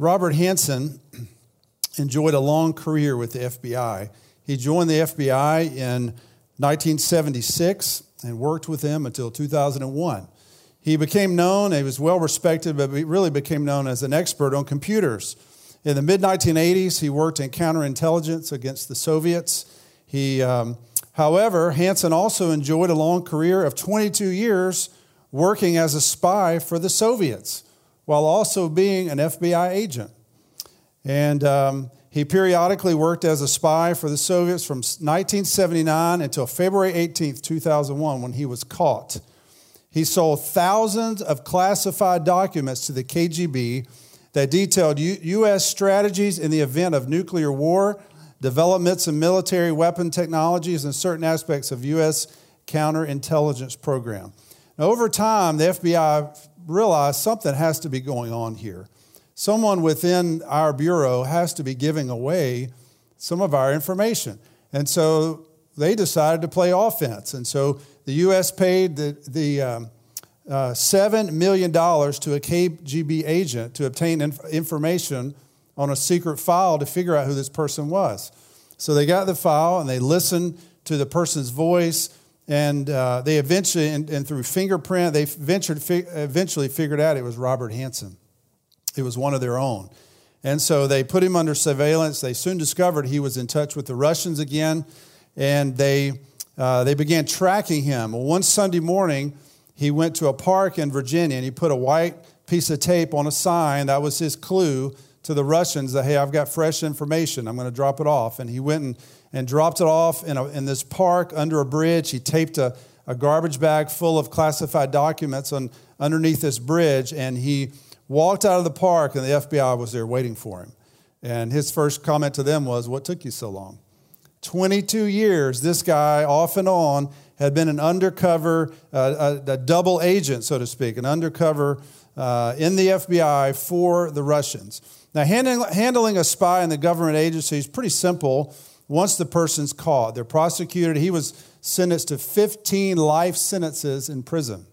Robert Hanssen enjoyed a long career with the FBI. He joined the FBI in 1976 and worked with them until 2001. He became known, he was well respected, but he really became known as an expert on computers. In the mid 1980s, he worked in counterintelligence against the Soviets. He, um, however, Hanssen also enjoyed a long career of 22 years working as a spy for the Soviets while also being an FBI agent. And um, he periodically worked as a spy for the Soviets from 1979 until February 18, 2001, when he was caught. He sold thousands of classified documents to the KGB that detailed U- U.S. strategies in the event of nuclear war, developments in military weapon technologies, and certain aspects of U.S. counterintelligence program. Now, over time, the FBI realized something has to be going on here. Someone within our bureau has to be giving away some of our information. And so they decided to play offense. And so the U.S. paid the, the um, uh, $7 million to a KGB agent to obtain inf- information on a secret file to figure out who this person was. So they got the file and they listened to the person's voice, and uh, they eventually, and, and, through fingerprint, they ventured, fi- eventually figured out it was Robert Hanssen It was one of their own. And so they put him under surveillance. They soon discovered he was in touch with the Russians again, and they, uh, they began tracking him. One Sunday morning, he went to a park in Virginia and he put a white piece of tape on a sign. That was his clue to the Russians that, hey, I've got fresh information. I'm going to drop it off. And he went and, and dropped it off in, a, in this park under a bridge. He taped a, a garbage bag full of classified documents on, underneath this bridge. And he walked out of the park, and the FBI was there waiting for him. And his first comment to them was, What took you so long? 22 years, this guy off and on had been an undercover, uh, a, a, double agent, so to speak, an undercover uh, in the FBI for the Russians. Now, handling, a spy in the government agency is pretty simple once the person's caught. They're prosecuted. He was sentenced to 15 life sentences in prison.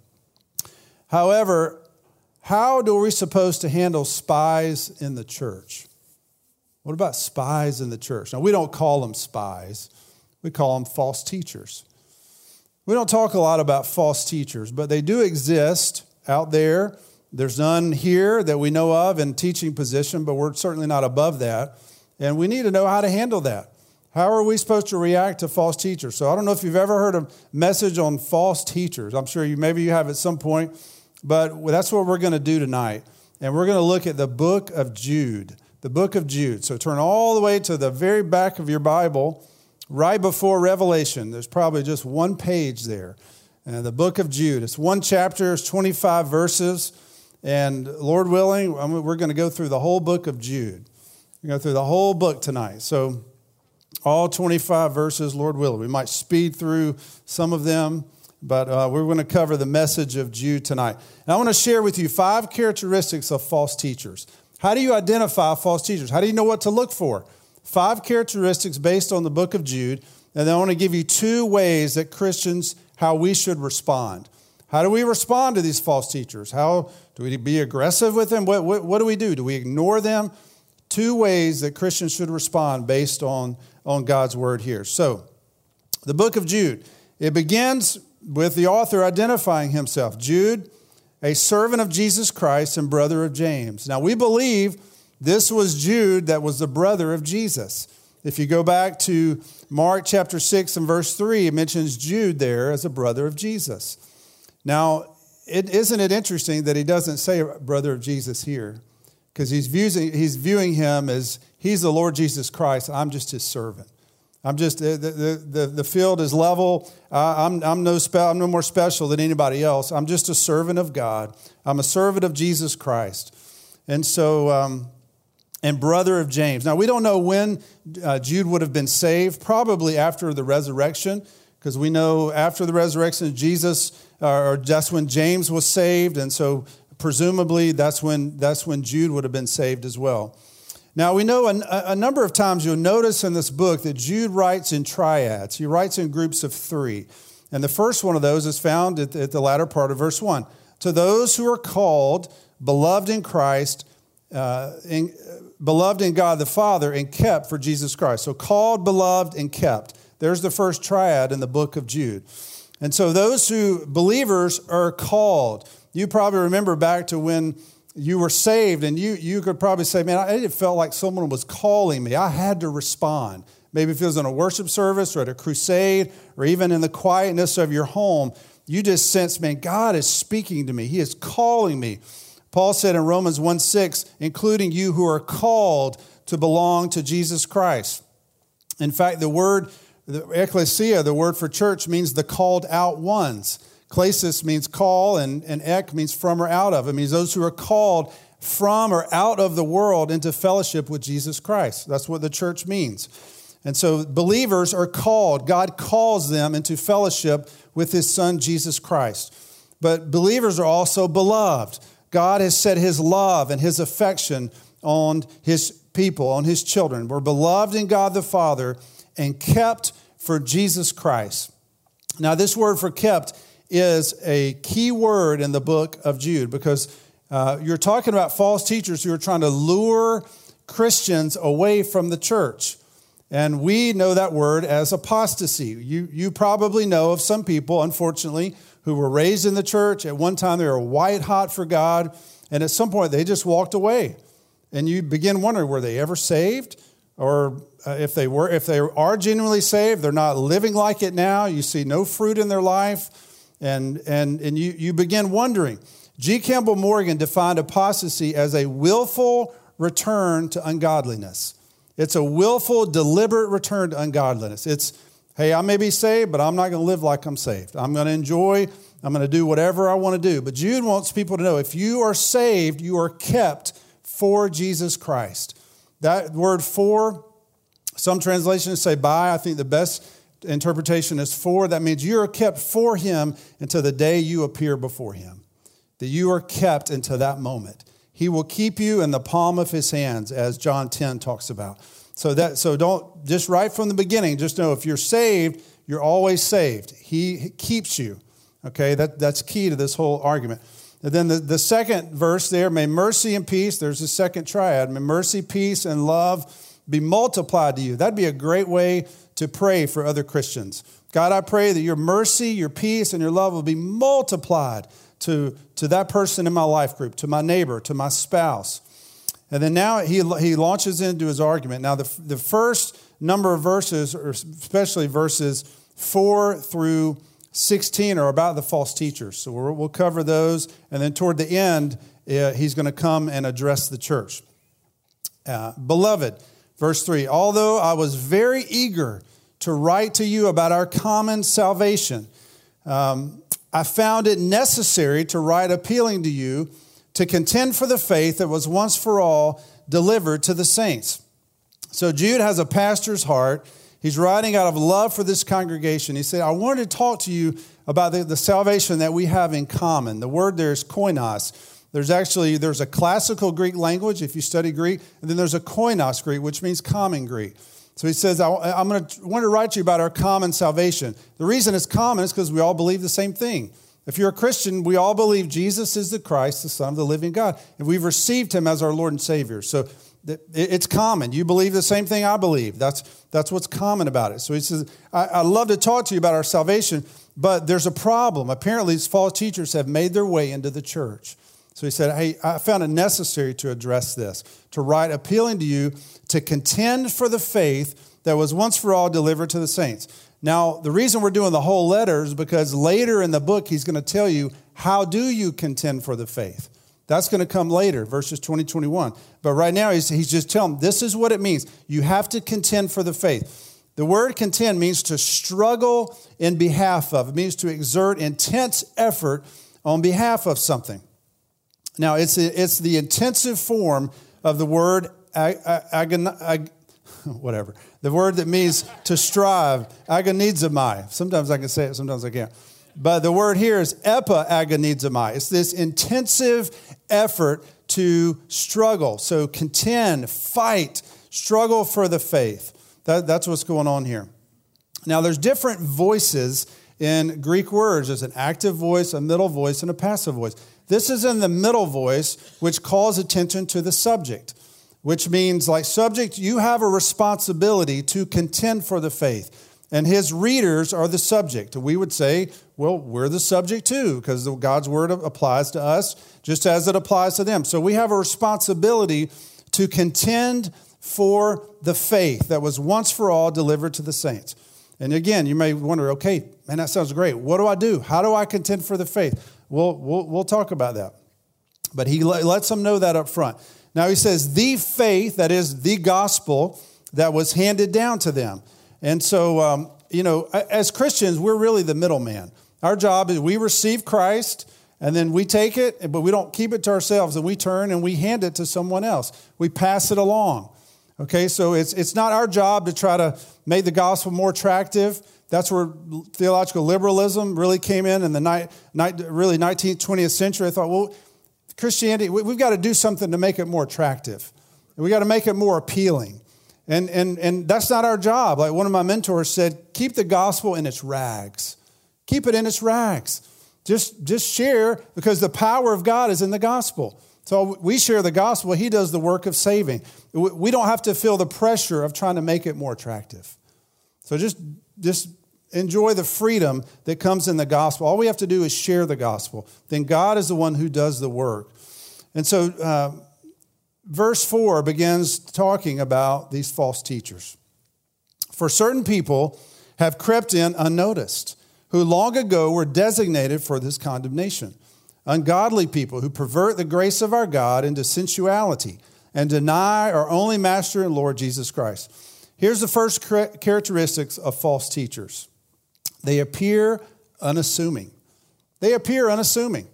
However, how do we supposed to handle spies in the church? What about spies in the church? Now, we don't call them spies, we call them false teachers. We don't talk a lot about false teachers, but they do exist out there. There's none here that we know of in teaching position, but we're certainly not above that. And we need to know how to handle that. How are we supposed to react to false teachers? So I don't know if you've ever heard a message on false teachers. I'm sure you maybe you have at some point, but that's what we're going to do tonight. And we're going to look at the book of Jude. The book of Jude. So turn all the way to the very back of your Bible right before Revelation. There's probably just one page there. And the book of Jude. It's one chapter, it's 25 verses. And Lord willing, we're going to go through the whole book of Jude. We're going to go through the whole book tonight. So, all 25 verses, Lord willing. We might speed through some of them, but uh, we're going to cover the message of Jude tonight. And I want to share with you five characteristics of false teachers. How do you identify false teachers? How do you know what to look for? five characteristics based on the book of Jude, and then I want to give you two ways that Christians, how we should respond. How do we respond to these false teachers? How do we be aggressive with them? What, what, what do we do? Do we ignore them? Two ways that Christians should respond based on, on God's word here. So, the book of Jude, it begins with the author identifying himself Jude, a servant of Jesus Christ and brother of James. Now, we believe this was Jude, that was the brother of Jesus. If you go back to Mark chapter 6 and verse 3, it mentions Jude there as a brother of Jesus. Now, isn't it interesting that he doesn't say brother of Jesus here? Because he's viewing, he's viewing him as he's the Lord Jesus Christ. I'm just his servant. I'm just, the, the, the, the field is level. I'm, I'm, no spe- I'm no more special than anybody else. I'm just a servant of God. I'm a servant of Jesus Christ. And so um, and brother of James. Now, we don't know when uh, Jude would have been saved, probably after the resurrection, because we know after the resurrection, of Jesus, uh, or that's when James was saved, and so presumably that's when, that's when Jude would have been saved as well. Now, we know a, a number of times you'll notice in this book that Jude writes in triads, he writes in groups of three. And the first one of those is found at the, at the latter part of verse 1. To those who are called, beloved in Christ, uh, in, beloved in God the Father, and kept for Jesus Christ. So called, beloved, and kept. There's the first triad in the book of Jude. And so those who, believers, are called. You probably remember back to when you were saved, and you, you could probably say, Man, it felt like someone was calling me. I had to respond. Maybe if it was in a worship service or at a crusade or even in the quietness of your home, you just sense, man, God is speaking to me. He is calling me. Paul said in Romans 1 6, including you who are called to belong to Jesus Christ. In fact, the word the ecclesia, the word for church, means the called out ones. Klesis means call, and, and ek means from or out of. It means those who are called from or out of the world into fellowship with Jesus Christ. That's what the church means. And so believers are called, God calls them into fellowship with his son, Jesus Christ. But believers are also beloved. God has set his love and his affection on his people, on his children. We're beloved in God the Father and kept for Jesus Christ. Now, this word for kept is a key word in the book of Jude because uh, you're talking about false teachers who are trying to lure Christians away from the church. And we know that word as apostasy. You, you probably know of some people, unfortunately, who were raised in the church. At one time, they were white hot for God. And at some point, they just walked away. And you begin wondering were they ever saved? Or uh, if, they were, if they are genuinely saved, they're not living like it now. You see no fruit in their life. And, and, and you, you begin wondering. G. Campbell Morgan defined apostasy as a willful return to ungodliness. It's a willful, deliberate return to ungodliness. It's, hey, I may be saved, but I'm not going to live like I'm saved. I'm going to enjoy, I'm going to do whatever I want to do. But Jude wants people to know if you are saved, you are kept for Jesus Christ. That word for, some translations say by. I think the best interpretation is for. That means you are kept for him until the day you appear before him. That you are kept until that moment. He will keep you in the palm of his hands, as John 10 talks about. So that so don't just right from the beginning, just know if you're saved, you're always saved. He keeps you. Okay, that, that's key to this whole argument. And then the, the second verse there, may mercy and peace, there's a second triad. May mercy, peace, and love be multiplied to you. That'd be a great way to pray for other Christians. God, I pray that your mercy, your peace, and your love will be multiplied to, to that person in my life group, to my neighbor, to my spouse. And then now he, he launches into his argument. Now, the, the first number of verses, or especially verses 4 through 16, are about the false teachers. So we'll, we'll cover those. And then toward the end, uh, he's going to come and address the church. Uh, Beloved, verse 3 Although I was very eager to write to you about our common salvation, um, I found it necessary to write appealing to you to contend for the faith that was once for all delivered to the saints. So Jude has a pastor's heart. He's writing out of love for this congregation. He said, I wanted to talk to you about the, the salvation that we have in common. The word there is koinos. There's actually there's a classical Greek language if you study Greek, and then there's a koinos Greek, which means common Greek. So he says, I, am going to want to write to you about our common salvation. The reason it's common is because we all believe the same thing. If you're a Christian, we all believe Jesus is the Christ, the Son of the living God, and we've received him as our Lord and Savior. So it's common. You believe the same thing I believe. That's, that's what's common about it. So he says, I, I love to talk to you about our salvation, but there's a problem. Apparently, these false teachers have made their way into the church. So he said, Hey, I found it necessary to address this, to write appealing to you to contend for the faith that was once for all delivered to the saints. Now, the reason we're doing the whole letter is because later in the book, he's going to tell you how do you contend for the faith. That's going to come later, verses 20, 21. But right now, he's, he's just telling this is what it means. You have to contend for the faith. The word contend means to struggle in behalf of, it means to exert intense effort on behalf of something. Now, it's, it's the intensive form of the word agon, ag, whatever, the word that means to strive, agonizomai. Sometimes I can say it, sometimes I can't. But the word here is epa agonizomai. It's this intensive effort to struggle. So contend, fight, struggle for the faith. That, that's what's going on here. Now, there's different voices in Greek words. There's an active voice, a middle voice, and a passive voice. This is in the middle voice, which calls attention to the subject, which means, like, subject, you have a responsibility to contend for the faith. And his readers are the subject. We would say, well, we're the subject too, because God's word applies to us just as it applies to them. So we have a responsibility to contend for the faith that was once for all delivered to the saints. And again, you may wonder, okay, man, that sounds great. What do I do? How do I contend for the faith? We'll, we'll, we'll talk about that. But he lets them know that up front. Now he says, the faith, that is the gospel that was handed down to them. And so, um, you know, as Christians, we're really the middleman. Our job is we receive Christ and then we take it, but we don't keep it to ourselves and we turn and we hand it to someone else. We pass it along. Okay, so it's, it's not our job to try to make the gospel more attractive. That's where theological liberalism really came in in the night, night, really 19th, 20th century. I thought, well, Christianity, we've got to do something to make it more attractive. We got to make it more appealing. And, and, and that's not our job. Like one of my mentors said, keep the gospel in its rags. Keep it in its rags. Just, just share because the power of God is in the gospel. So we share the gospel, he does the work of saving. We don't have to feel the pressure of trying to make it more attractive. So just, just enjoy the freedom that comes in the gospel. All we have to do is share the gospel. Then God is the one who does the work. And so, uh, verse 4 begins talking about these false teachers. For certain people have crept in unnoticed, who long ago were designated for this condemnation ungodly people who pervert the grace of our God into sensuality and deny our only master and Lord Jesus Christ. Here's the first characteristics of false teachers they appear unassuming. They appear unassuming.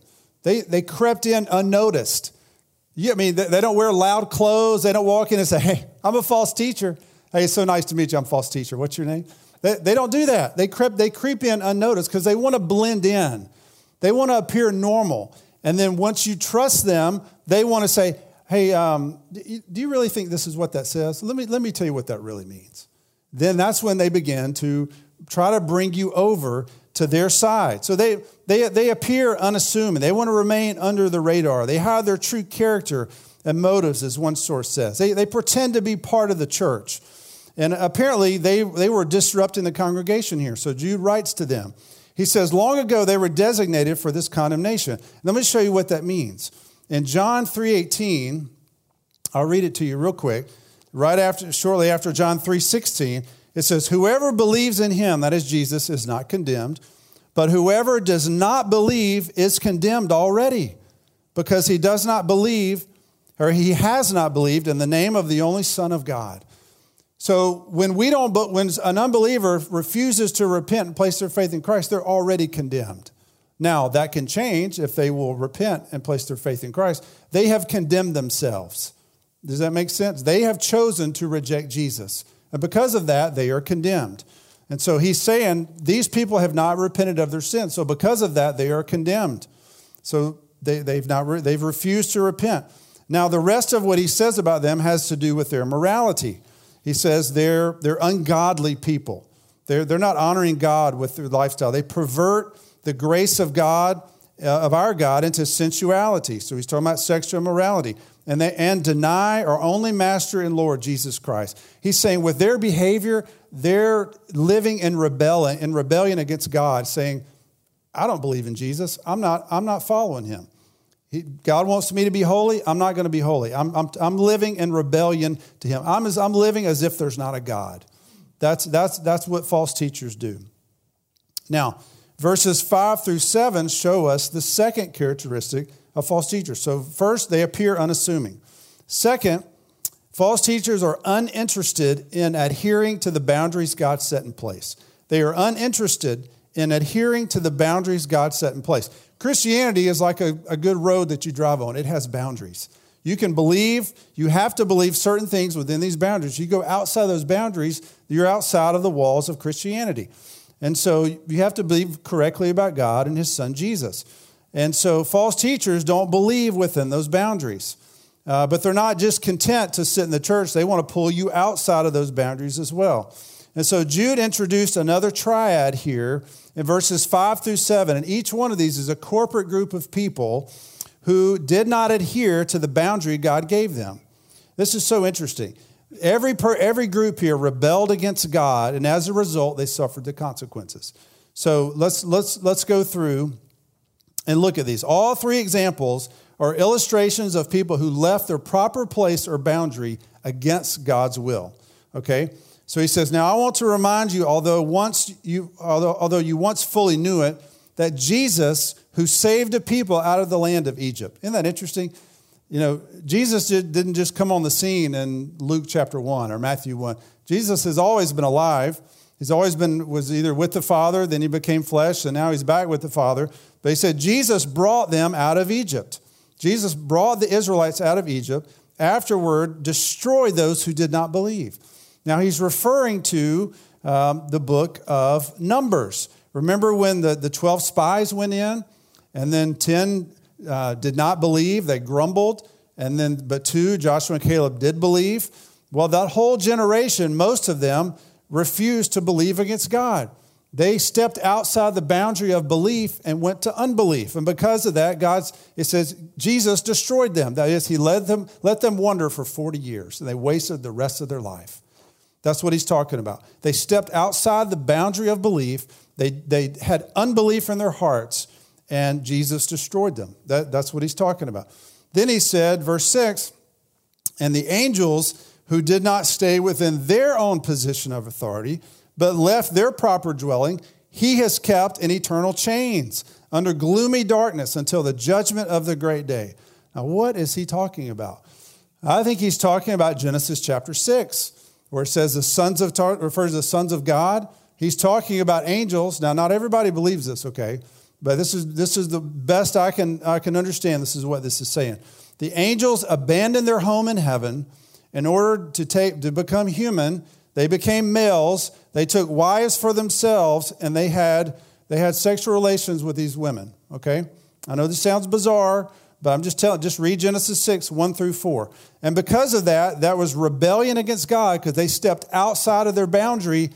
They, they crept in unnoticed. Yeah, I mean, they don't wear loud clothes. They don't walk in and say, Hey, I'm a false teacher. Hey, it's so nice to meet you. I'm a false teacher. What's your name? They, they don't do that. They creep, they creep in unnoticed because they want to blend in. They want to appear normal. And then once you trust them, they want to say, hey, um, do you really think this is what that says? Let me, let me tell you what that really means. Then that's when they begin to try to bring you over to their side. So they, they, they appear unassuming. They want to remain under the radar. They hide their true character and motives, as one source says. They, they pretend to be part of the church. And apparently, they, they were disrupting the congregation here. So Jude writes to them. He says, Long ago they were designated for this condemnation. Let me show you what that means. In John 3:18, I'll read it to you real quick. Right after, shortly after John 3:16, it says, Whoever believes in him, that is Jesus, is not condemned, but whoever does not believe is condemned already, because he does not believe, or he has not believed in the name of the only Son of God. So when we don't, but when an unbeliever refuses to repent and place their faith in Christ, they're already condemned. Now that can change if they will repent and place their faith in Christ. They have condemned themselves. Does that make sense? They have chosen to reject Jesus. And because of that, they are condemned. And so he's saying these people have not repented of their sins. So because of that, they are condemned. So they, they've, not, they've refused to repent. Now, the rest of what he says about them has to do with their morality. He says they're, they're ungodly people. They're, they're not honoring God with their lifestyle. They pervert the grace of God, Uh, of our God, into sensuality. So he's talking about sexual immorality. And, they, and deny our only master and Lord, Jesus Christ. He's saying with their behavior, they're living in rebellion, in rebellion against God, saying, I don't believe in Jesus. I'm not, I'm not following him. He, God wants me to be holy. I'm not going to be holy. I'm, I'm, I'm living in rebellion to Him. I'm, as, I'm living as if there's not a God. That's, that's, that's what false teachers do. Now, verses 5 through 7 show us the second characteristic of false teachers. So, first, they appear unassuming. Second, false teachers are uninterested in adhering to the boundaries God set in place. They are uninterested in adhering to the boundaries God set in place. Christianity is like a, a good road that you drive on, it has boundaries. You can believe, you have to believe certain things within these boundaries. You go outside those boundaries, you're outside of the walls of Christianity. And so you have to believe correctly about God and his son Jesus. And so false teachers don't believe within those boundaries. Uh, but they're not just content to sit in the church, they want to pull you outside of those boundaries as well. And so Jude introduced another triad here in verses 5 through 7. And each one of these is a corporate group of people who did not adhere to the boundary God gave them. This is so interesting. Every, per, every group here rebelled against God, and as a result, they suffered the consequences. So let's, let's, let's go through and look at these. All three examples are illustrations of people who left their proper place or boundary against God's will. Okay? So he says, Now I want to remind you, although once you although, although you once fully knew it, that Jesus, who saved a people out of the land of Egypt. Isn't that interesting? You know, Jesus did, didn't just come on the scene in Luke chapter 1 or Matthew 1. Jesus has always been alive. He's always been, was either with the Father, then he became flesh, and now he's back with the Father. But he said Jesus brought them out of Egypt. Jesus brought the Israelites out of Egypt, afterward, destroyed those who did not believe. Now he's referring to um, the book of Numbers. Remember when the, the 12 spies went in and then 10 uh, did not believe, they grumbled, and then but two, Joshua and Caleb, did believe? Well, that whole generation, most of them, refused to believe against God. They stepped outside the boundary of belief and went to unbelief. And because of that, God's, it says, Jesus destroyed them. That is, he led them, let them wander for 40 years, and they wasted the rest of their life. That's what he's talking about. They stepped outside the boundary of belief they, they had unbelief in their hearts, and Jesus destroyed them. That, that's what he's talking about. Then he said, verse 6 And the angels who did not stay within their own position of authority, but left their proper dwelling, he has kept in eternal chains under gloomy darkness until the judgment of the great day. Now, what is he talking about? I think he's talking about Genesis chapter 6, where it says the sons of, refers to the sons of God He's talking about angels. Now, not everybody believes this, okay? But this is, this is the best I can, I can understand. This is what this is saying. The angels abandoned their home in heaven in order to, take, to become human. They became males. They took wives for themselves, and they had, they had sexual relations with these women, okay? I know this sounds bizarre, but I'm just telling, just read Genesis 6, 1 through 4. And because of that, that was rebellion against God because they stepped outside of their boundary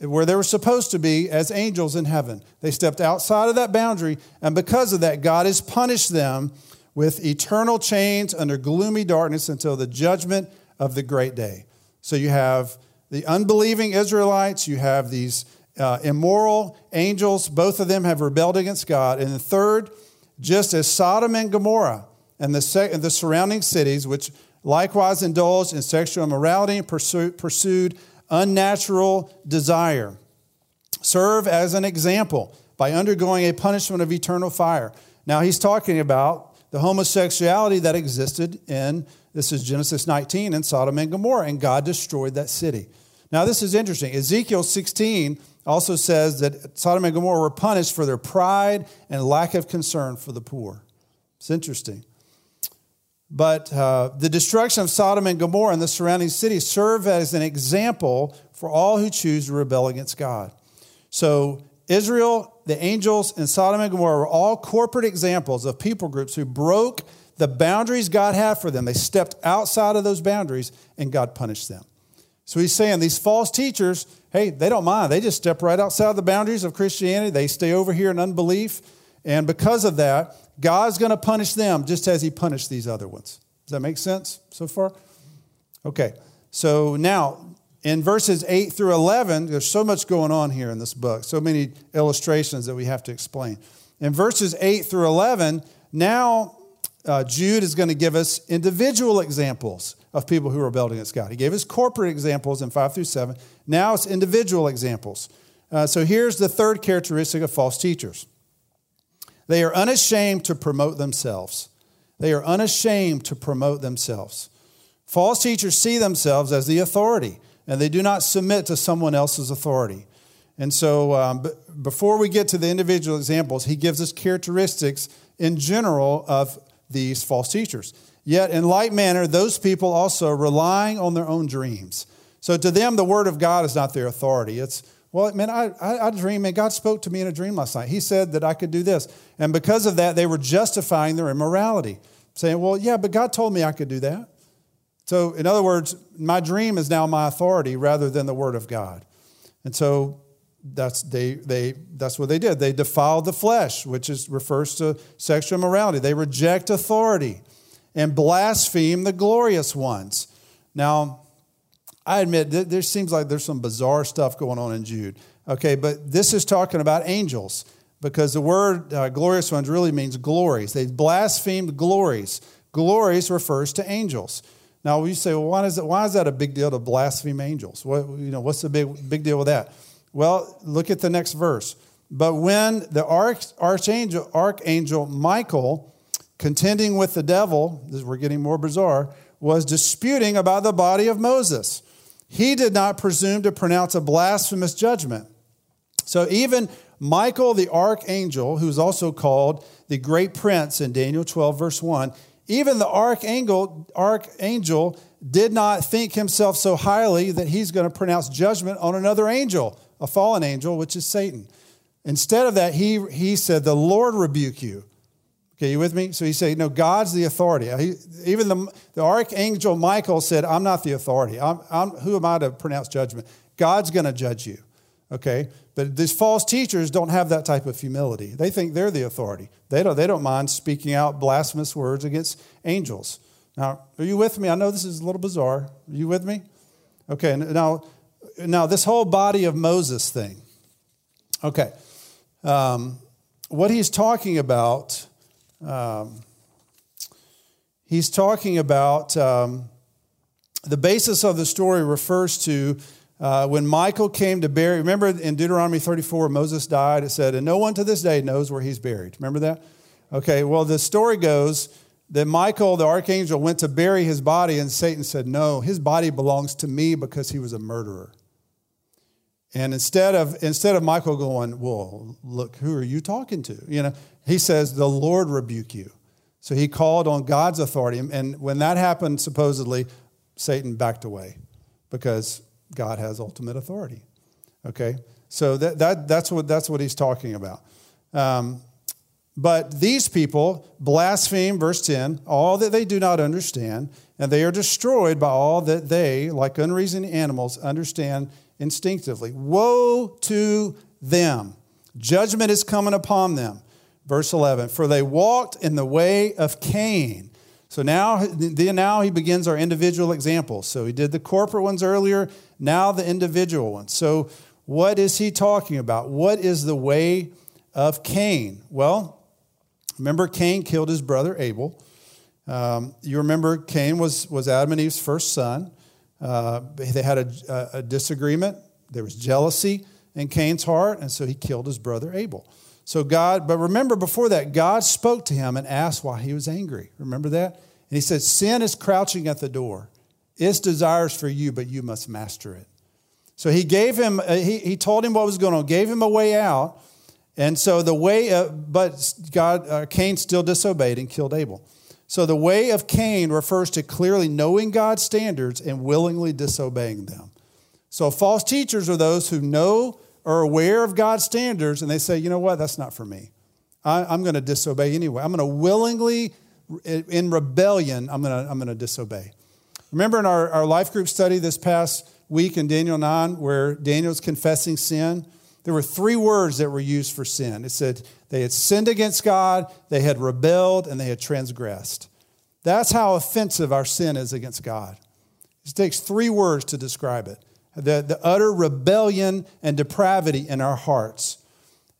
where they were supposed to be as angels in heaven. They stepped outside of that boundary, and because of that, God has punished them with eternal chains under gloomy darkness until the judgment of the great day. So you have the unbelieving Israelites, you have these uh, immoral angels, both of them have rebelled against God. And the third, just as Sodom and Gomorrah and the, se- the surrounding cities, which likewise indulged in sexual immorality and pursued, pursued unnatural desire. Serve as an example by undergoing a punishment of eternal fire. Now, he's talking about the homosexuality that existed in, this is Genesis 19, in Sodom and Gomorrah, and God destroyed that city. Now, this is interesting. Ezekiel 16 also says that Sodom and Gomorrah were punished for their pride and lack of concern for the poor. It's interesting. But uh, the destruction of Sodom and Gomorrah and the surrounding cities serve as an example for all who choose to rebel against God. So, Israel, the angels, and Sodom and Gomorrah were all corporate examples of people groups who broke the boundaries God had for them. They stepped outside of those boundaries, and God punished them. So he's saying these false teachers, hey, they don't mind. They just step right outside the boundaries of Christianity. They stay over here in unbelief. And because of that, God's going to punish them just as he punished these other ones. Does that make sense so far? Okay. So now, in verses 8 through 11, there's so much going on here in this book, so many illustrations that we have to explain. In verses 8 through 11, now uh, Jude is going to give us individual examples of people who rebelled against God. He gave us corporate examples in 5 through 7. Now it's individual examples. Uh, so here's the third characteristic of false teachers they are unashamed to promote themselves. They are unashamed to promote themselves. False teachers see themselves as the authority, and they do not submit to someone else's authority. And so, um, before we get to the individual examples, he gives us characteristics in general of these false teachers. Yet, in like manner, those people also relying on their own dreams. So, to them, the word of God is not their authority. It's well, man, I, I, I dream, and God spoke to me in a dream last night. He said that I could do this. And because of that, they were justifying their immorality, saying, well, yeah, but God told me I could do that. So, in other words, my dream is now my authority rather than the word of God. And so that's they they that's what they did. They defiled the flesh, which is refers to sexual immorality. They reject authority and blaspheme the glorious ones. Now, I admit there seems like there's some bizarre stuff going on in Jude. Okay, but this is talking about angels because the word uh, glorious ones really means glories. They blasphemed glories. Glories refers to angels. Now you say, well, why is, it, why is that a big deal to blaspheme angels? What, you know, what's the big, big deal with that? Well, look at the next verse. But when the arch, archangel, archangel Michael, contending with the devil, we're getting more bizarre, was disputing about the body of Moses, he did not presume to pronounce a blasphemous judgment. So even Michael the archangel, who's also called the great prince in Daniel 12, verse 1, even the archangel, archangel did not think himself so highly that he's going to pronounce judgment on another angel, a fallen angel, which is Satan. Instead of that, he, he said, The Lord rebuke you. Okay, you with me? So he said, No, God's the authority. He, even the, the archangel Michael said, I'm not the authority. I'm, I'm, who am I to pronounce judgment? God's going to judge you. Okay? But these false teachers don't have that type of humility. They think they're the authority. They don't, they don't mind speaking out blasphemous words against angels. Now, are you with me? I know this is a little bizarre. Are you with me? Okay, now, now this whole body of Moses thing. Okay. Um, what he's talking about um, he's talking about um, the basis of the story refers to uh, when Michael came to bury. Remember in Deuteronomy 34, Moses died. It said, and no one to this day knows where he's buried. Remember that? Okay, well, the story goes that Michael, the archangel, went to bury his body, and Satan said, No, his body belongs to me because he was a murderer. And instead of instead of Michael going, well, look, who are you talking to? You know, he says, the Lord rebuke you. So he called on God's authority, and when that happened, supposedly, Satan backed away because God has ultimate authority. Okay, so that, that that's what that's what he's talking about. Um, but these people blaspheme, verse 10, all that they do not understand, and they are destroyed by all that they, like unreasoning animals, understand instinctively. Woe to them! Judgment is coming upon them. Verse 11, for they walked in the way of Cain. So now, now he begins our individual examples. So he did the corporate ones earlier, now the individual ones. So what is he talking about? What is the way of Cain? Well, remember Cain killed his brother Abel. Um, you remember Cain was, was Adam and Eve's first son. Uh, they had a, a, disagreement. There was jealousy in Cain's heart, and so he killed his brother Abel. So God, but remember before that, God spoke to him and asked why he was angry. Remember that? And he said, Sin is crouching at the door. Its desires for you, but you must master it. So he gave him, uh, he, he told him what was going on, gave him a way out. And so the way, uh, but God, uh, Cain still disobeyed and killed Abel. So the way of Cain refers to clearly knowing God's standards and willingly disobeying them. So false teachers are those who know or aware of God's standards and they say, you know what, that's not for me. I, am going to disobey anyway. I'm going to willingly, in rebellion, I'm going to, I'm going to disobey. Remember in our, our life group study this past week in Daniel 9, where Daniel's confessing sin? There were three words that were used for sin. It said they had sinned against God, they had rebelled, and they had transgressed. That's how offensive our sin is against God. It takes three words to describe it the, the utter rebellion and depravity in our hearts.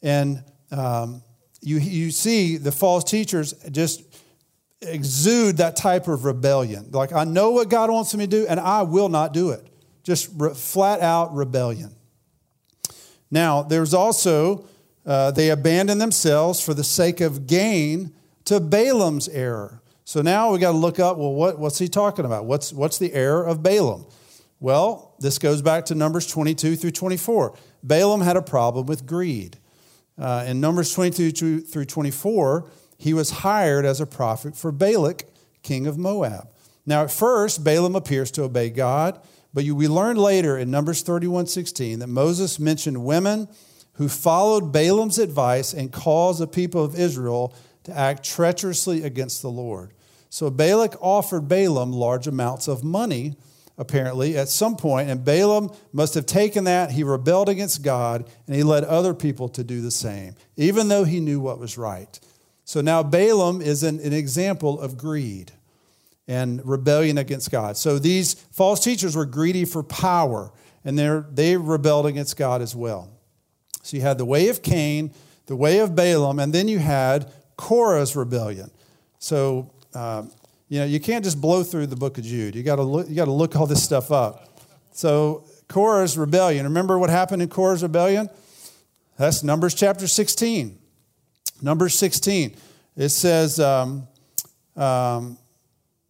And um, you, you see the false teachers just exude that type of rebellion. Like, I know what God wants me to do, and I will not do it. Just re- flat out rebellion. Now, there's also, uh, they abandon themselves for the sake of gain to Balaam's error. So now we got to look up, well, what, what's he talking about? What's, what's the error of Balaam? Well, this goes back to Numbers 22 through 24. Balaam had a problem with greed. Uh, in Numbers 22 through 24, he was hired as a prophet for Balak, king of Moab. Now, at first, Balaam appears to obey God, but you, we learned later in Numbers 31 16 that Moses mentioned women who followed Balaam's advice and caused the people of Israel to act treacherously against the Lord. So Balak offered Balaam large amounts of money apparently, at some point, and Balaam must have taken that. He rebelled against God, and he led other people to do the same, even though he knew what was right. So now Balaam is an, an example of greed and rebellion against God. So these false teachers were greedy for power, and they rebelled against God as well. So you had the way of Cain, the way of Balaam, and then you had Korah's rebellion. So um, you know you can't just blow through the book of Jude. You got to look. You got to look all this stuff up. So Korah's rebellion. Remember what happened in Korah's rebellion? That's Numbers chapter 16. Numbers 16. It says, um, um,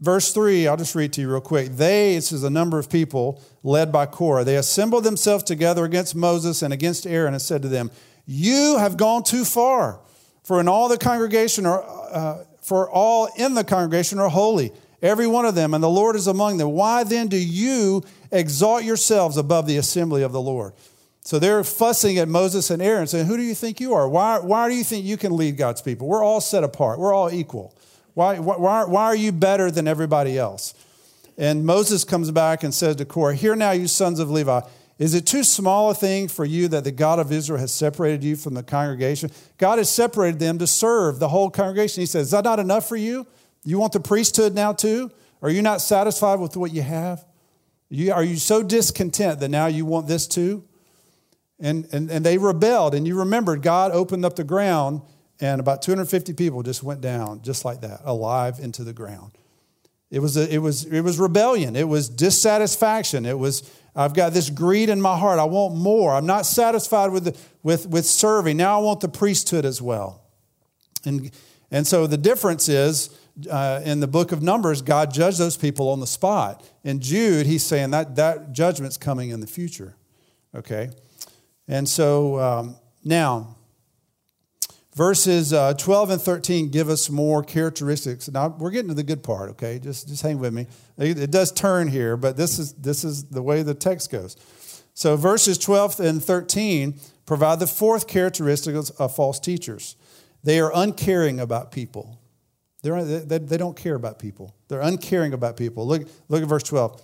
verse 3, I'll just read to you real quick. They, this is a number of people led by Korah, they assembled themselves together against Moses and against Aaron and said to them, You have gone too far, for in all the congregation are, uh, for all in the congregation are holy, every one of them, and the Lord is among them. Why then do you exalt yourselves above the assembly of the Lord? So they're fussing at Moses and Aaron, saying, Who do you think you are? Why, why do you think you can lead God's people? We're all set apart, we're all equal. Why, why, why are you better than everybody else? And Moses comes back and says to Korah, Hear now, you sons of Levi, is it too small a thing for you that the God of Israel has separated you from the congregation? God has separated them to serve the whole congregation. He says, Is that not enough for you? You want the priesthood now too? Are you not satisfied with what you have? You, are you so discontent that now you want this too? And, and, and they rebelled. And you remembered God opened up the ground and about 250 people just went down just like that, alive into the ground. It was, a, it was, it was rebellion. It was dissatisfaction. It was, I've got this greed in my heart. I want more. I'm not satisfied with, the, with, with serving. Now I want the priesthood as well. And, and so the difference is uh, in the book of Numbers, God judged those people on the spot. In Jude, he's saying that that judgment's coming in the future. Okay? And so um, now, Verses uh, 12 and 13 give us more characteristics. Now, we're getting to the good part, okay? Just, just hang with me. It, does turn here, but this is, this is the way the text goes. So, verses 12 and 13 provide the fourth characteristic of false teachers they are uncaring about people. They're, they, they don't care about people, they're uncaring about people. Look, look at verse 12.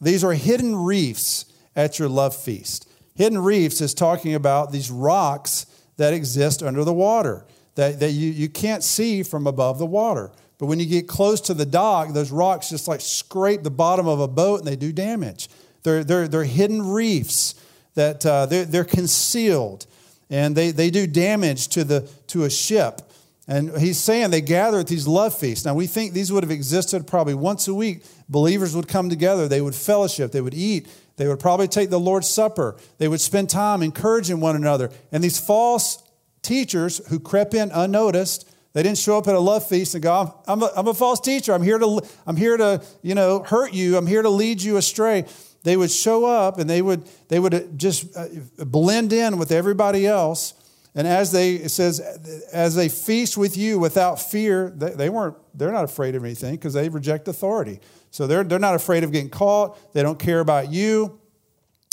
These are hidden reefs at your love feast. Hidden reefs is talking about these rocks that exist under the water that, that you, you can't see from above the water. But when you get close to the dock, those rocks just like scrape the bottom of a boat and they do damage. They're, they're, they're hidden reefs that uh, they're, they're concealed and they, they do damage to, the, to a ship. And he's saying they gather at these love feasts. Now, we think these would have existed probably once a week. Believers would come together, they would fellowship, they would eat, they would probably take the Lord's Supper. They would spend time encouraging one another. And these false teachers who crept in unnoticed, they didn't show up at a love feast and go, I'm a, I'm a false teacher. I'm here, to, I'm here to, you know, hurt you. I'm here to lead you astray. They would show up and they would, they would just uh, blend in with everybody else. And as they, it says, as they feast with you without fear, they, weren't, they're not afraid of anything because they reject authority. So they're, they're not afraid of getting caught. They don't care about you.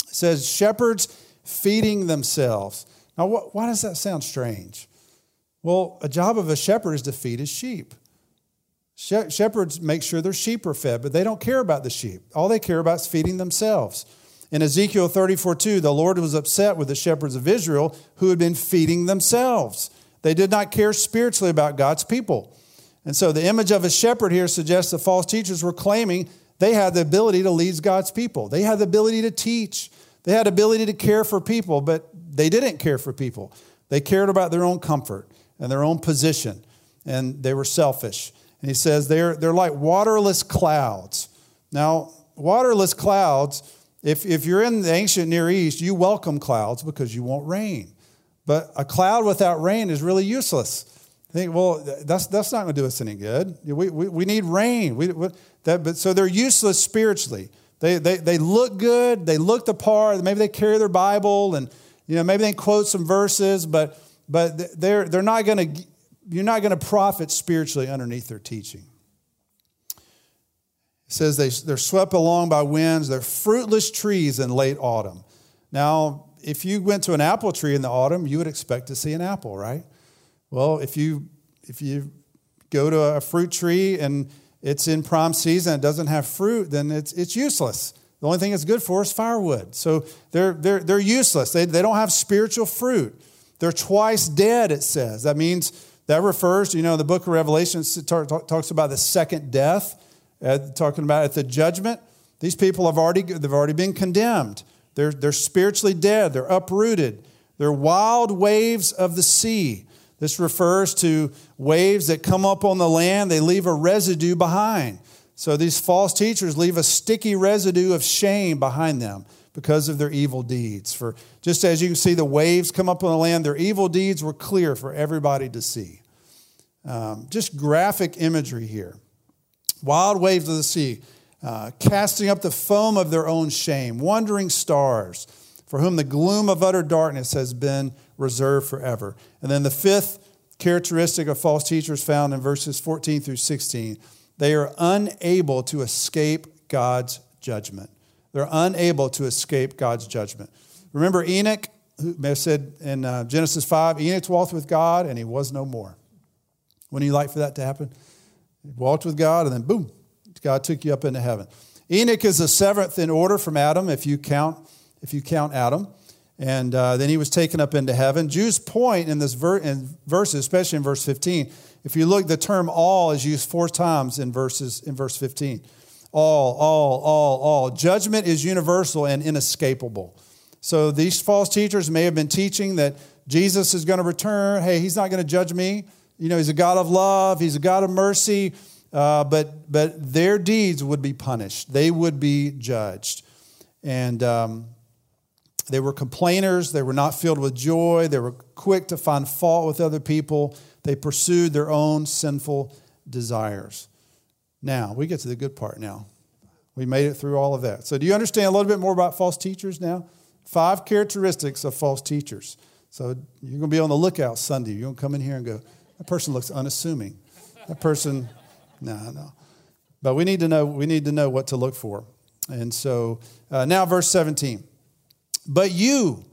It says, shepherds feeding themselves. Now, what, why does that sound strange? Well, a job of a shepherd is to feed his sheep. Shepherds make sure their sheep are fed, but they don't care about the sheep. All they care about is feeding themselves. In Ezekiel 34 2, the Lord was upset with the shepherds of Israel who had been feeding themselves. They did not care spiritually about God's people. And so the image of a shepherd here suggests the false teachers were claiming they had the ability to lead God's people. They had the ability to teach. They had the ability to care for people, but they didn't care for people. They cared about their own comfort and their own position, and they were selfish. And he says they're, they're like waterless clouds. Now, waterless clouds, if, if you're in the ancient Near East, you welcome clouds because you want rain. But a cloud without rain is really useless think, well, that's, that's not going to do us any good. We, we, we need rain. We, we, that, but, so they're useless spiritually. They, they, they look good, they look the part, maybe they carry their Bible and you know, maybe they quote some verses, but, but they're, they're not going to, you're not going to profit spiritually underneath their teaching. It says they, they're swept along by winds, they're fruitless trees in late autumn. Now, if you went to an apple tree in the autumn, you would expect to see an apple, right? Well, if you if you go to a fruit tree and it's in prime season, it doesn't have fruit, then it's, it's useless. The only thing it's good for is firewood. So they're, they're, they're useless. They, they don't have spiritual fruit. They're twice dead, it says. That means that refers you know, the book of Revelation talks about the second death, uh, talking about at the judgment. These people have already, they've already been condemned. They're, they're spiritually dead, they're uprooted. They're wild waves of the sea. This refers to waves that come up on the land, they leave a residue behind. So these false teachers leave a sticky residue of shame behind them because of their evil deeds. For just as you can see the waves come up on the land, their evil deeds were clear for everybody to see. Um, just graphic imagery here. Wild waves of the sea, uh, casting up the foam of their own shame, wandering stars, for whom the gloom of utter darkness has been reserved forever. And then the fifth characteristic of false teachers found in verses 14 through 16 they are unable to escape God's judgment. They're unable to escape God's judgment. Remember Enoch, who said in uh, Genesis 5, Enoch walked with God and he was no more. Wouldn't you like for that to happen? Walked with God and then boom, God took you up into heaven. Enoch is the seventh in order from Adam, if you count, if you count Adam. And uh, then he was taken up into heaven. Jude's point in this ver- in verses, especially in verse 15, if you look, the term all is used four times in verses in verse 15. All, all, all, all. Judgment is universal and inescapable. So these false teachers may have been teaching that Jesus is going to return. Hey, he's not going to judge me. You know, he's a God of love, he's a God of mercy. Uh, but, but their deeds would be punished, they would be judged. And um, they were complainers. They were not filled with joy. They were quick to find fault with other people. They pursued their own sinful desires. Now, we get to the good part now. We made it through all of that. So, do you understand a little bit more about false teachers now? Five characteristics of false teachers. So, you're going to be on the lookout Sunday. You're going to come in here and go, that person looks unassuming. That person, no, no. But we need to know, we need to know what to look for. And so, uh, now verse 17. But you,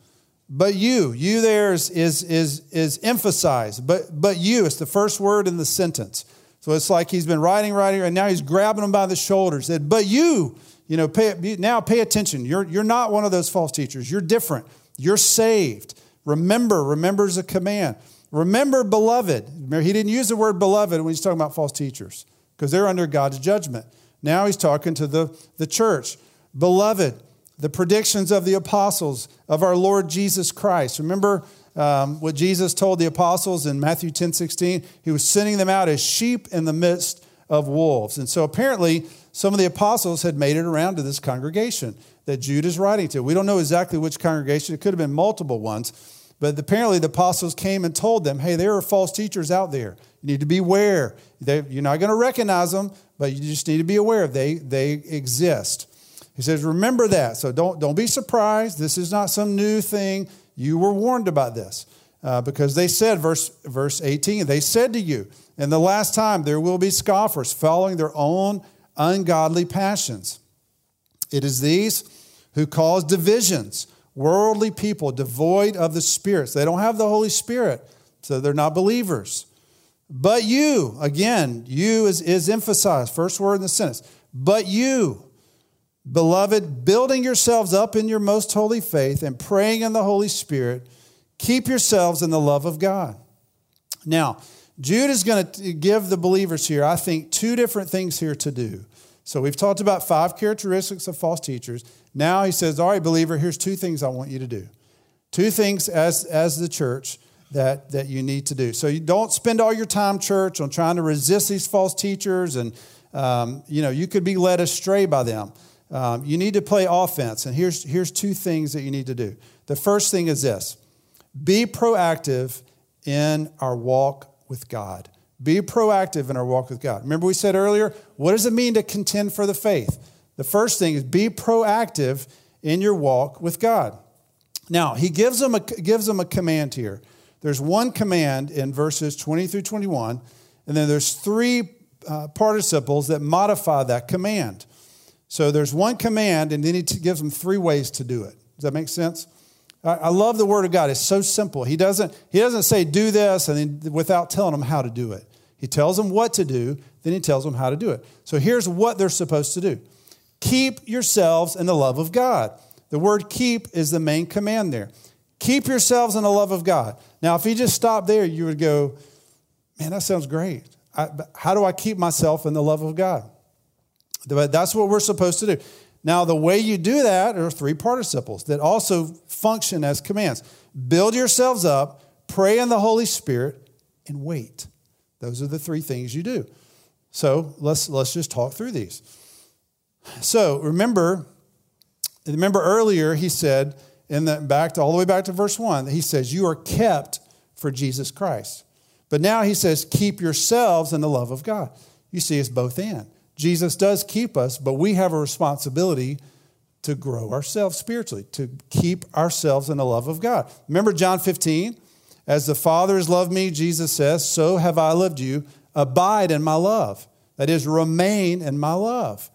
but you, you there is, is, is, is emphasized. But, but you, it's the first word in the sentence. So it's like he's been writing, writing, and now he's grabbing them by the shoulders. Said, but you, you know, pay, now pay attention. You're, you're not one of those false teachers. You're different. You're saved. Remember, remember is a command. Remember, beloved. Remember, he didn't use the word beloved when he's talking about false teachers because they're under God's judgment. Now he's talking to the, the church. Beloved, the predictions of the apostles of our Lord Jesus Christ. Remember um, what Jesus told the apostles in Matthew 10 16? He was sending them out as sheep in the midst of wolves. And so apparently, some of the apostles had made it around to this congregation that Jude is writing to. We don't know exactly which congregation, it could have been multiple ones. But apparently, the apostles came and told them, hey, there are false teachers out there. You need to be aware. They, you're not going to recognize them, but you just need to be aware they, they exist. He says, remember that. So don't, don't be surprised. This is not some new thing. You were warned about this. Uh, because they said, verse, verse 18, they said to you, in the last time there will be scoffers following their own ungodly passions. It is these who cause divisions, worldly people devoid of the spirits. They don't have the Holy Spirit, so they're not believers. But you, again, you is, is emphasized, first word in the sentence. But you, Beloved, building yourselves up in your most holy faith and praying in the Holy Spirit, keep yourselves in the love of God. Now, Jude is going to give the believers here, I think, two different things here to do. So we've talked about five characteristics of false teachers. Now he says, All right, believer, here's two things I want you to do. Two things as, as the church that, that you need to do. So you don't spend all your time, church, on trying to resist these false teachers, and um, you know, you could be led astray by them. Um, you need to play offense. And here's, here's two things that you need to do. The first thing is this be proactive in our walk with God. Be proactive in our walk with God. Remember, we said earlier, what does it mean to contend for the faith? The first thing is be proactive in your walk with God. Now, he gives them a, gives them a command here. There's one command in verses 20 through 21, and then there's three uh, participles that modify that command. So there's one command, and then he gives them three ways to do it. Does that make sense? I love the word of God. It's so simple. He doesn't, he doesn't say do this and then without telling them how to do it. He tells them what to do, then he tells them how to do it. So here's what they're supposed to do keep yourselves in the love of God. The word keep is the main command there. Keep yourselves in the love of God. Now, if you just stopped there, you would go, man, that sounds great. I, how do I keep myself in the love of God? But That's what we're supposed to do. Now, the way you do that are three participles that also function as commands build yourselves up, pray in the Holy Spirit, and wait. Those are the three things you do. So let's, let's just talk through these. So remember, remember earlier he said, in the back to all the way back to verse one, he says, You are kept for Jesus Christ. But now he says, Keep yourselves in the love of God. You see, it's both and. Jesus does keep us, but we have a responsibility to grow ourselves spiritually, to keep ourselves in the love of God. Remember John 15? As the Father has loved me, Jesus says, so have I loved you. Abide in my love. That is, remain in my love.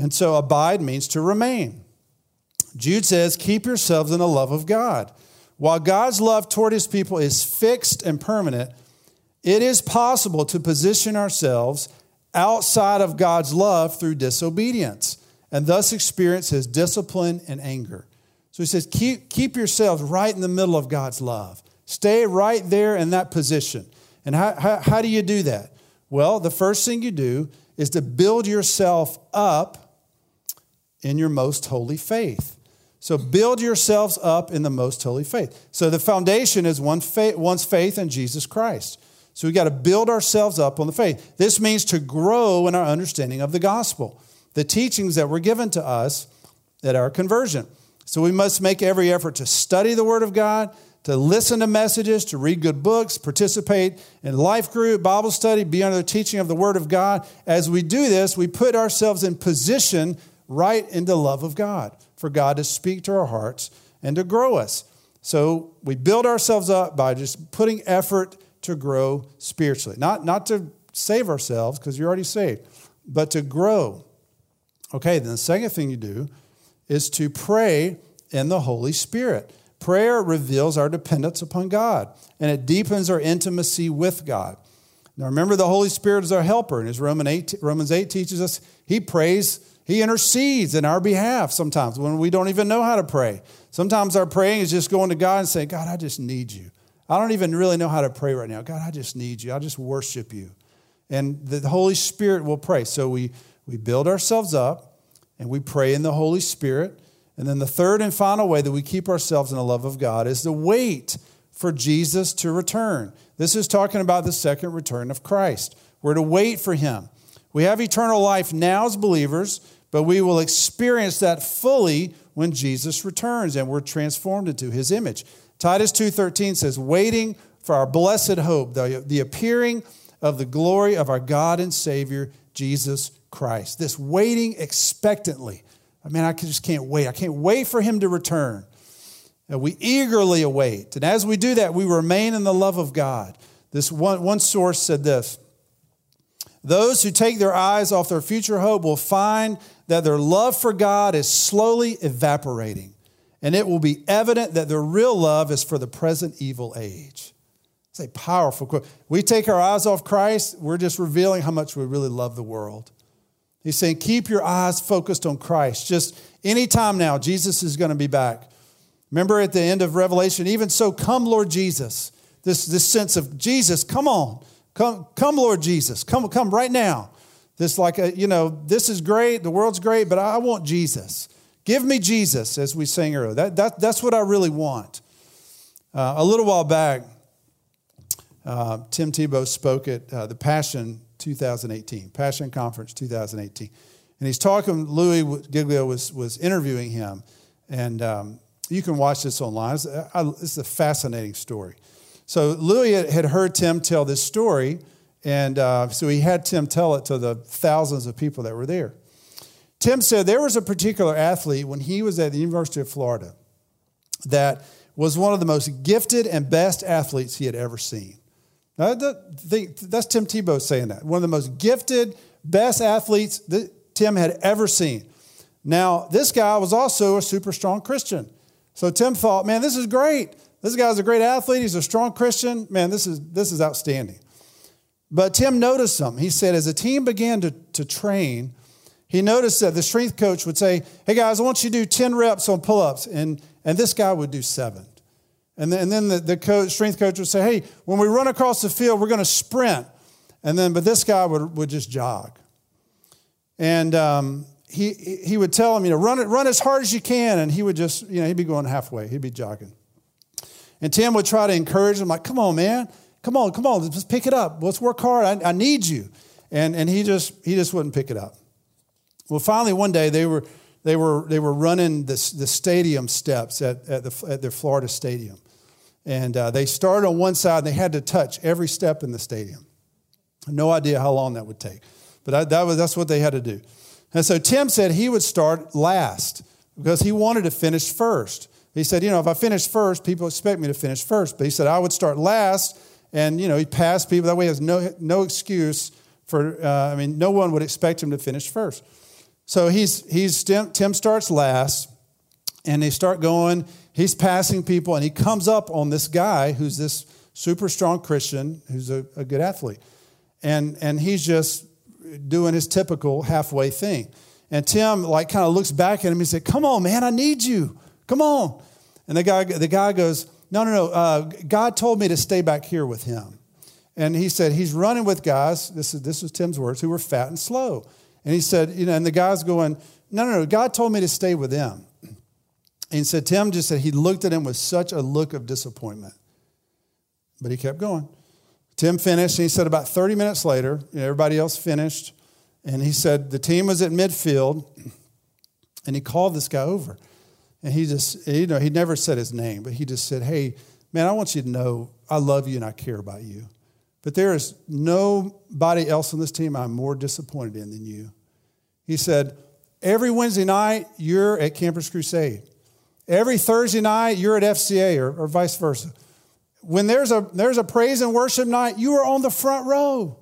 And so abide means to remain. Jude says, keep yourselves in the love of God. While God's love toward his people is fixed and permanent, it is possible to position ourselves outside of God's love through disobedience and thus experience his discipline and anger. So he says, keep, keep yourselves right in the middle of God's love. Stay right there in that position. And how, how, how do you do that? Well, the first thing you do is to build yourself up in your most holy faith. So build yourselves up in the most holy faith. So the foundation is one faith, one's faith in Jesus Christ. So we got to build ourselves up on the faith. This means to grow in our understanding of the gospel, the teachings that were given to us at our conversion. So we must make every effort to study the Word of God, to listen to messages, to read good books, participate in life group, Bible study, be under the teaching of the Word of God. As we do this, we put ourselves in position right into love of God, for God to speak to our hearts and to grow us. So we build ourselves up by just putting effort to grow spiritually. Not, not to save ourselves, because you're already saved, but to grow. Okay, then the second thing you do is to pray in the Holy Spirit. Prayer reveals our dependence upon God and it deepens our intimacy with God. Now remember, the Holy Spirit is our helper, and as Romans 8, Romans 8 teaches us, He prays, He intercedes in our behalf sometimes when we don't even know how to pray. Sometimes our praying is just going to God and saying, God, I just need you. I don't even really know how to pray right now. God, I just need you. I just worship you. And the Holy Spirit will pray. So we, we build ourselves up and we pray in the Holy Spirit. And then the third and final way that we keep ourselves in the love of God is to wait for Jesus to return. This is talking about the second return of Christ. We're to wait for him. We have eternal life now as believers, but we will experience that fully when Jesus returns and we're transformed into his image. Titus 2:13 says, "Waiting for our blessed hope, the, the appearing of the glory of our God and Savior Jesus Christ." This waiting expectantly. I mean, I just can't wait. I can't wait for him to return. And we eagerly await. And as we do that, we remain in the love of God. This one, one source said this Those who take their eyes off their future hope will find that their love for God is slowly evaporating and it will be evident that their real love is for the present evil age. It's a powerful quote. We take our eyes off Christ, we're just revealing how much we really love the world. He's saying, keep your eyes focused on Christ. Just anytime now, Jesus is going to be back. Remember at the end of Revelation, even so, come, Lord Jesus. This, this sense of Jesus, come on, come, come, Lord Jesus, come, come right now. This like a, you know, this is great, the world's great, but I want Jesus. Give me Jesus, as we sang earlier. That, that, that's what I really want. Uh, a little while back, uh, Tim Tebow spoke at uh, the Passion 2018, Passion Conference 2018. And he's talking, Louis Giglio was, was interviewing him. And um, you can watch this online. It's, uh, it's, a fascinating story. So Louis had heard Tim tell this story. And uh, so he had Tim tell it to the thousands of people that were there. Tim said there was a particular athlete when he was at the University of Florida that was one of the most gifted and best athletes he had ever seen. Now, that's Tim Tebow saying that. One of the most gifted, best athletes that Tim had ever seen. Now, this guy was also a super strong Christian. So Tim thought, man, this is great. This guy's a great athlete. He's a strong Christian. Man, this is, this is outstanding. But Tim noticed something. He said, as the team began to, to train, he noticed that the strength coach would say, Hey guys, I want you to do 10 reps on pull ups. And, and this guy would do seven. And then, and then the, the coach, strength coach would say, Hey, when we run across the field, we're going to sprint. And then, but this guy would, would just jog. And um, he, he would tell him, you know, run, run as hard as you can. And he would just, you know, he'd be going halfway, he'd be jogging. And Tim would try to encourage him, like, come on, man, come on, come on, just pick it up. Let's work hard. I, I need you. And, and he just he just wouldn't pick it up. Well, finally, one day they were, they were, they were running the, the stadium steps at, at, the, at their Florida stadium. And uh, they started on one side and they had to touch every step in the stadium. No idea how long that would take. But I, that was, that's what they had to do. And so Tim said he would start last because he wanted to finish first. He said, you know, if I finish first, people expect me to finish first. But he said I would start last and, you know, he'd pass people. That way he has no, no excuse for, uh, I mean, no one would expect him to finish first. So he's, he's Tim starts last, and they start going. He's passing people, and he comes up on this guy who's this super strong Christian who's a, a good athlete. And, and he's just doing his typical halfway thing. And Tim like kind of looks back at him. He said, "Come on, man, I need you. Come on." And the guy, the guy goes, "No, no, no. Uh, God told me to stay back here with him." And he said he's running with guys. This is this was Tim's words who were fat and slow. And he said, you know, and the guy's going, no, no, no, God told me to stay with them. And said, Tim just said he looked at him with such a look of disappointment. But he kept going. Tim finished, and he said about 30 minutes later, you know, everybody else finished, and he said the team was at midfield, and he called this guy over. And he just, you know, he never said his name, but he just said, Hey, man, I want you to know I love you and I care about you. But there is nobody else on this team I'm more disappointed in than you. He said, Every Wednesday night, you're at Campus Crusade. Every Thursday night, you're at FCA or, or vice versa. When there's a, there's a praise and worship night, you are on the front row.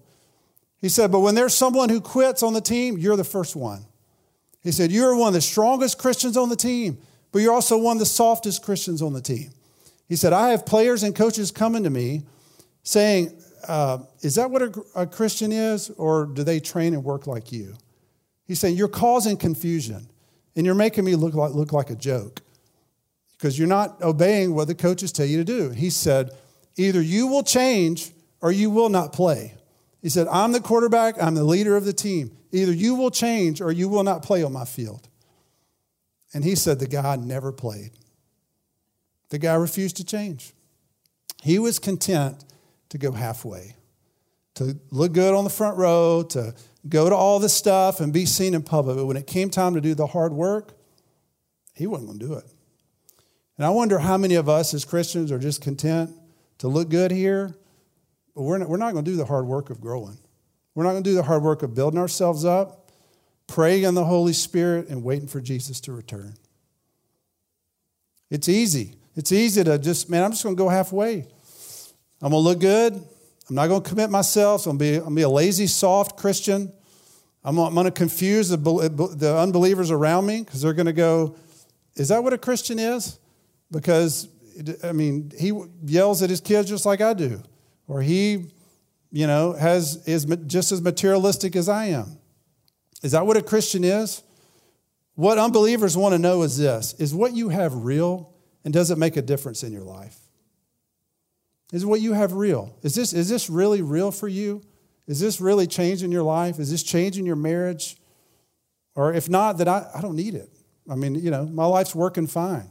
He said, But when there's someone who quits on the team, you're the first one. He said, You're one of the strongest Christians on the team, but you're also one of the softest Christians on the team. He said, I have players and coaches coming to me saying, uh, is that what a, a Christian is, or do they train and work like you? He's saying, You're causing confusion, and you're making me look like, look like a joke because you're not obeying what the coaches tell you to do. He said, Either you will change or you will not play. He said, I'm the quarterback, I'm the leader of the team. Either you will change or you will not play on my field. And he said the guy never played. The guy refused to change. He was content to go halfway, to look good on the front row, to go to all this stuff and be seen in public. But when it came time to do the hard work, he wasn't going to do it. And I wonder how many of us as Christians are just content to look good here, but we're not, we're not going to do the hard work of growing. We're not going to do the hard work of building ourselves up, praying on the Holy Spirit, and waiting for Jesus to return. It's easy. It's easy to just, man, I'm just going to go halfway. I'm going to look good. I'm not going to commit myself. I'm going to be, a lazy, soft Christian. I'm, going to confuse the, the unbelievers around me because they're going to go, Is that what a Christian is? Because, I mean, he yells at his kids just like I do, or he, you know, has, is just as materialistic as I am. Is that what a Christian is? What unbelievers want to know is this is what you have real, and does it make a difference in your life? Is what you have real? Is this, is this really real for you? Is this really changing your life? Is this changing your marriage? Or if not, then I, I don't need it. I mean, you know, my life's working fine.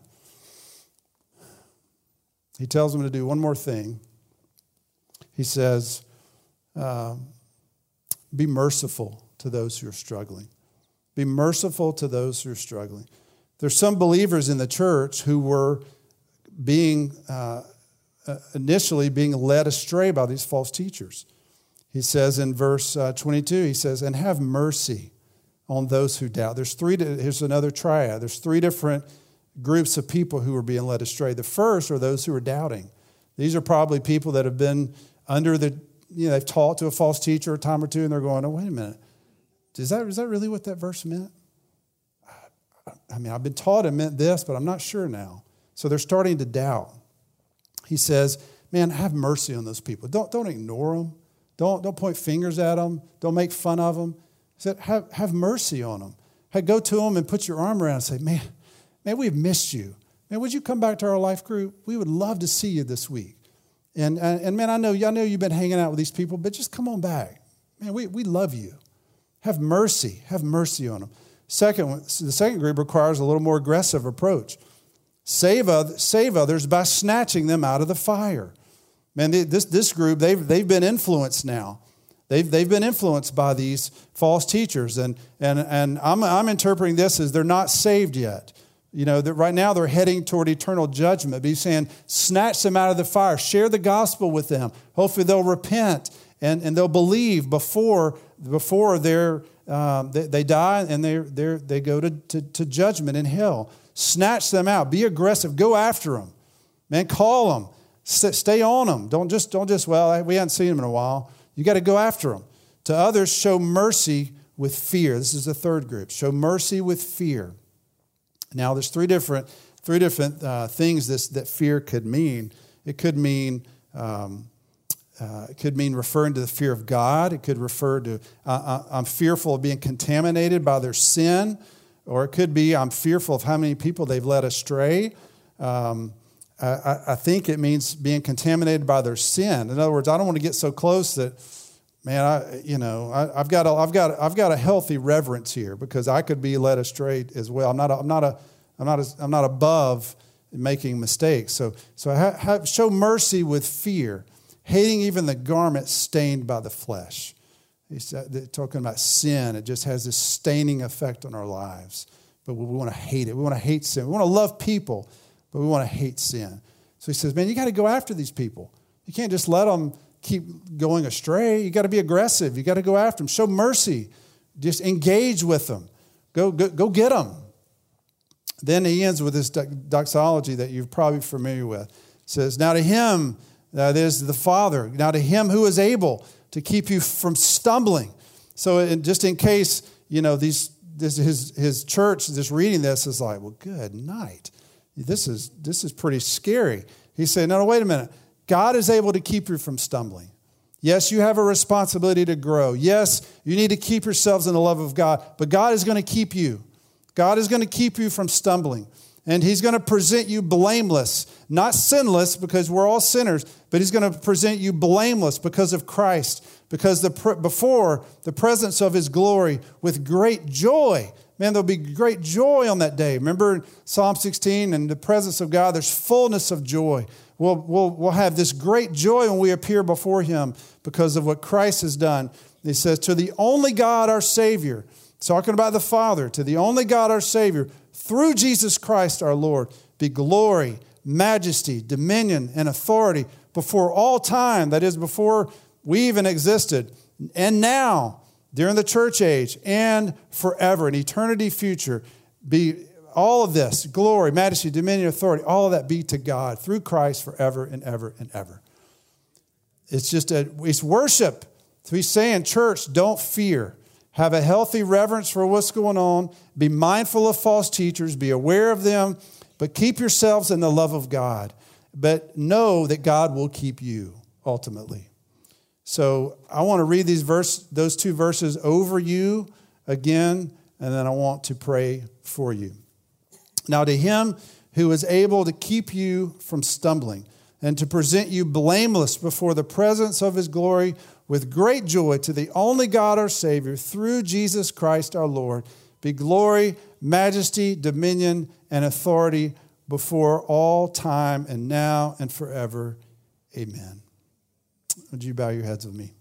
He tells them to do one more thing. He says, uh, Be merciful to those who are struggling. Be merciful to those who are struggling. There's some believers in the church who were being uh, uh, initially being led astray by these false teachers. He says in verse uh, 22, he says, and have mercy on those who doubt. There's three, here's another triad. There's three different groups of people who are being led astray. The first are those who are doubting. These are probably people that have been under the, you know, they've taught to a false teacher a time or two and they're going, oh, wait a minute. Is that, is that really what that verse meant? I mean, I've been taught it meant this, but I'm not sure now. So they're starting to doubt he says, Man, have mercy on those people. Don't, don't ignore them. Don't, don't point fingers at them. Don't make fun of them. He said, have, have mercy on them. Hey, go to them and put your arm around and say, man, man, we've missed you. Man, would you come back to our life group? We would love to see you this week. And, and, and man, I know, I know you've been hanging out with these people, but just come on back. Man, we, we love you. Have mercy. Have mercy on them. Second, the second group requires a little more aggressive approach. Save, other, save others by snatching them out of the fire. Man, this, this group, they've, they've been influenced now. They've, they've been influenced by these false teachers. And, and, and I'm, I'm interpreting this as they're not saved yet. You know, that right now they're heading toward eternal judgment. But he's saying, snatch them out of the fire, share the gospel with them. Hopefully they'll repent and, and they'll believe before, before they're, um, they, they, die and they they they go to, to, to judgment in hell. Snatch them out. Be aggressive. Go after them. Man, call them. Stay on them. Don't just, don't just, well, we haven't seen them in a while. You got to go after them. To others, show mercy with fear. This is the third group. Show mercy with fear. Now, there's three different, three different uh, things this, that fear could mean. It could mean um, uh, it could mean referring to the fear of God. It could refer to uh, uh, I'm fearful of being contaminated by their sin, or it could be I'm fearful of how many people they've led astray. Um, I, I, think it means being contaminated by their sin. In other words, I don't want to get so close that, man, I you know I, have got a, I've got I've got a healthy reverence here because I could be led astray as well. I'm not a, I'm not a I'm not a, I'm not above making mistakes. So so have, have, show mercy with fear hating even the garment stained by the flesh. He's talking about sin. It just has this staining effect on our lives. But we want to hate it. We want to hate sin. We want to love people, but we want to hate sin. So he says, man, you got to go after these people. You can't just let them keep going astray. You got to be aggressive. You got to go after them. Show mercy. Just engage with them. Go, go, go get them. Then he ends with this doxology that you're probably familiar with. It says, Now to him that is the Father. Now, to him who is able to keep you from stumbling. So, just in case, you know, these, this, his, his church just reading this is like, well, good night. This is, this is pretty scary. He said, no, no, wait a minute. God is able to keep you from stumbling. Yes, you have a responsibility to grow. Yes, you need to keep yourselves in the love of God, but God is going to keep you. God is going to keep you from stumbling. And he's going to present you blameless, not sinless because we're all sinners, but he's going to present you blameless because of Christ, because the, before the presence of his glory with great joy. Man, there'll be great joy on that day. Remember Psalm 16 and the presence of God, there's fullness of joy. We'll, we'll, we'll have this great joy when we appear before him because of what Christ has done. He says, To the only God, our Savior, talking about the Father, to the only God, our Savior, through Jesus Christ our Lord be glory, majesty, dominion, and authority before all time, that is, before we even existed, and now, during the church age, and forever, in eternity future, be all of this glory, majesty, dominion, authority, all of that be to God through Christ forever and ever and ever. It's just a, it's worship. So he's saying, church, don't fear. Have a healthy reverence for what's going on. Be mindful of false teachers. Be aware of them, but keep yourselves in the love of God. But know that God will keep you ultimately. So I want to read these verse, those two verses over you again, and then I want to pray for you. Now, to him who is able to keep you from stumbling and to present you blameless before the presence of his glory with great joy to the only God our Savior through Jesus Christ our Lord be glory, majesty, dominion, and authority before all time and now and forever. Amen. Would you bow your heads with me?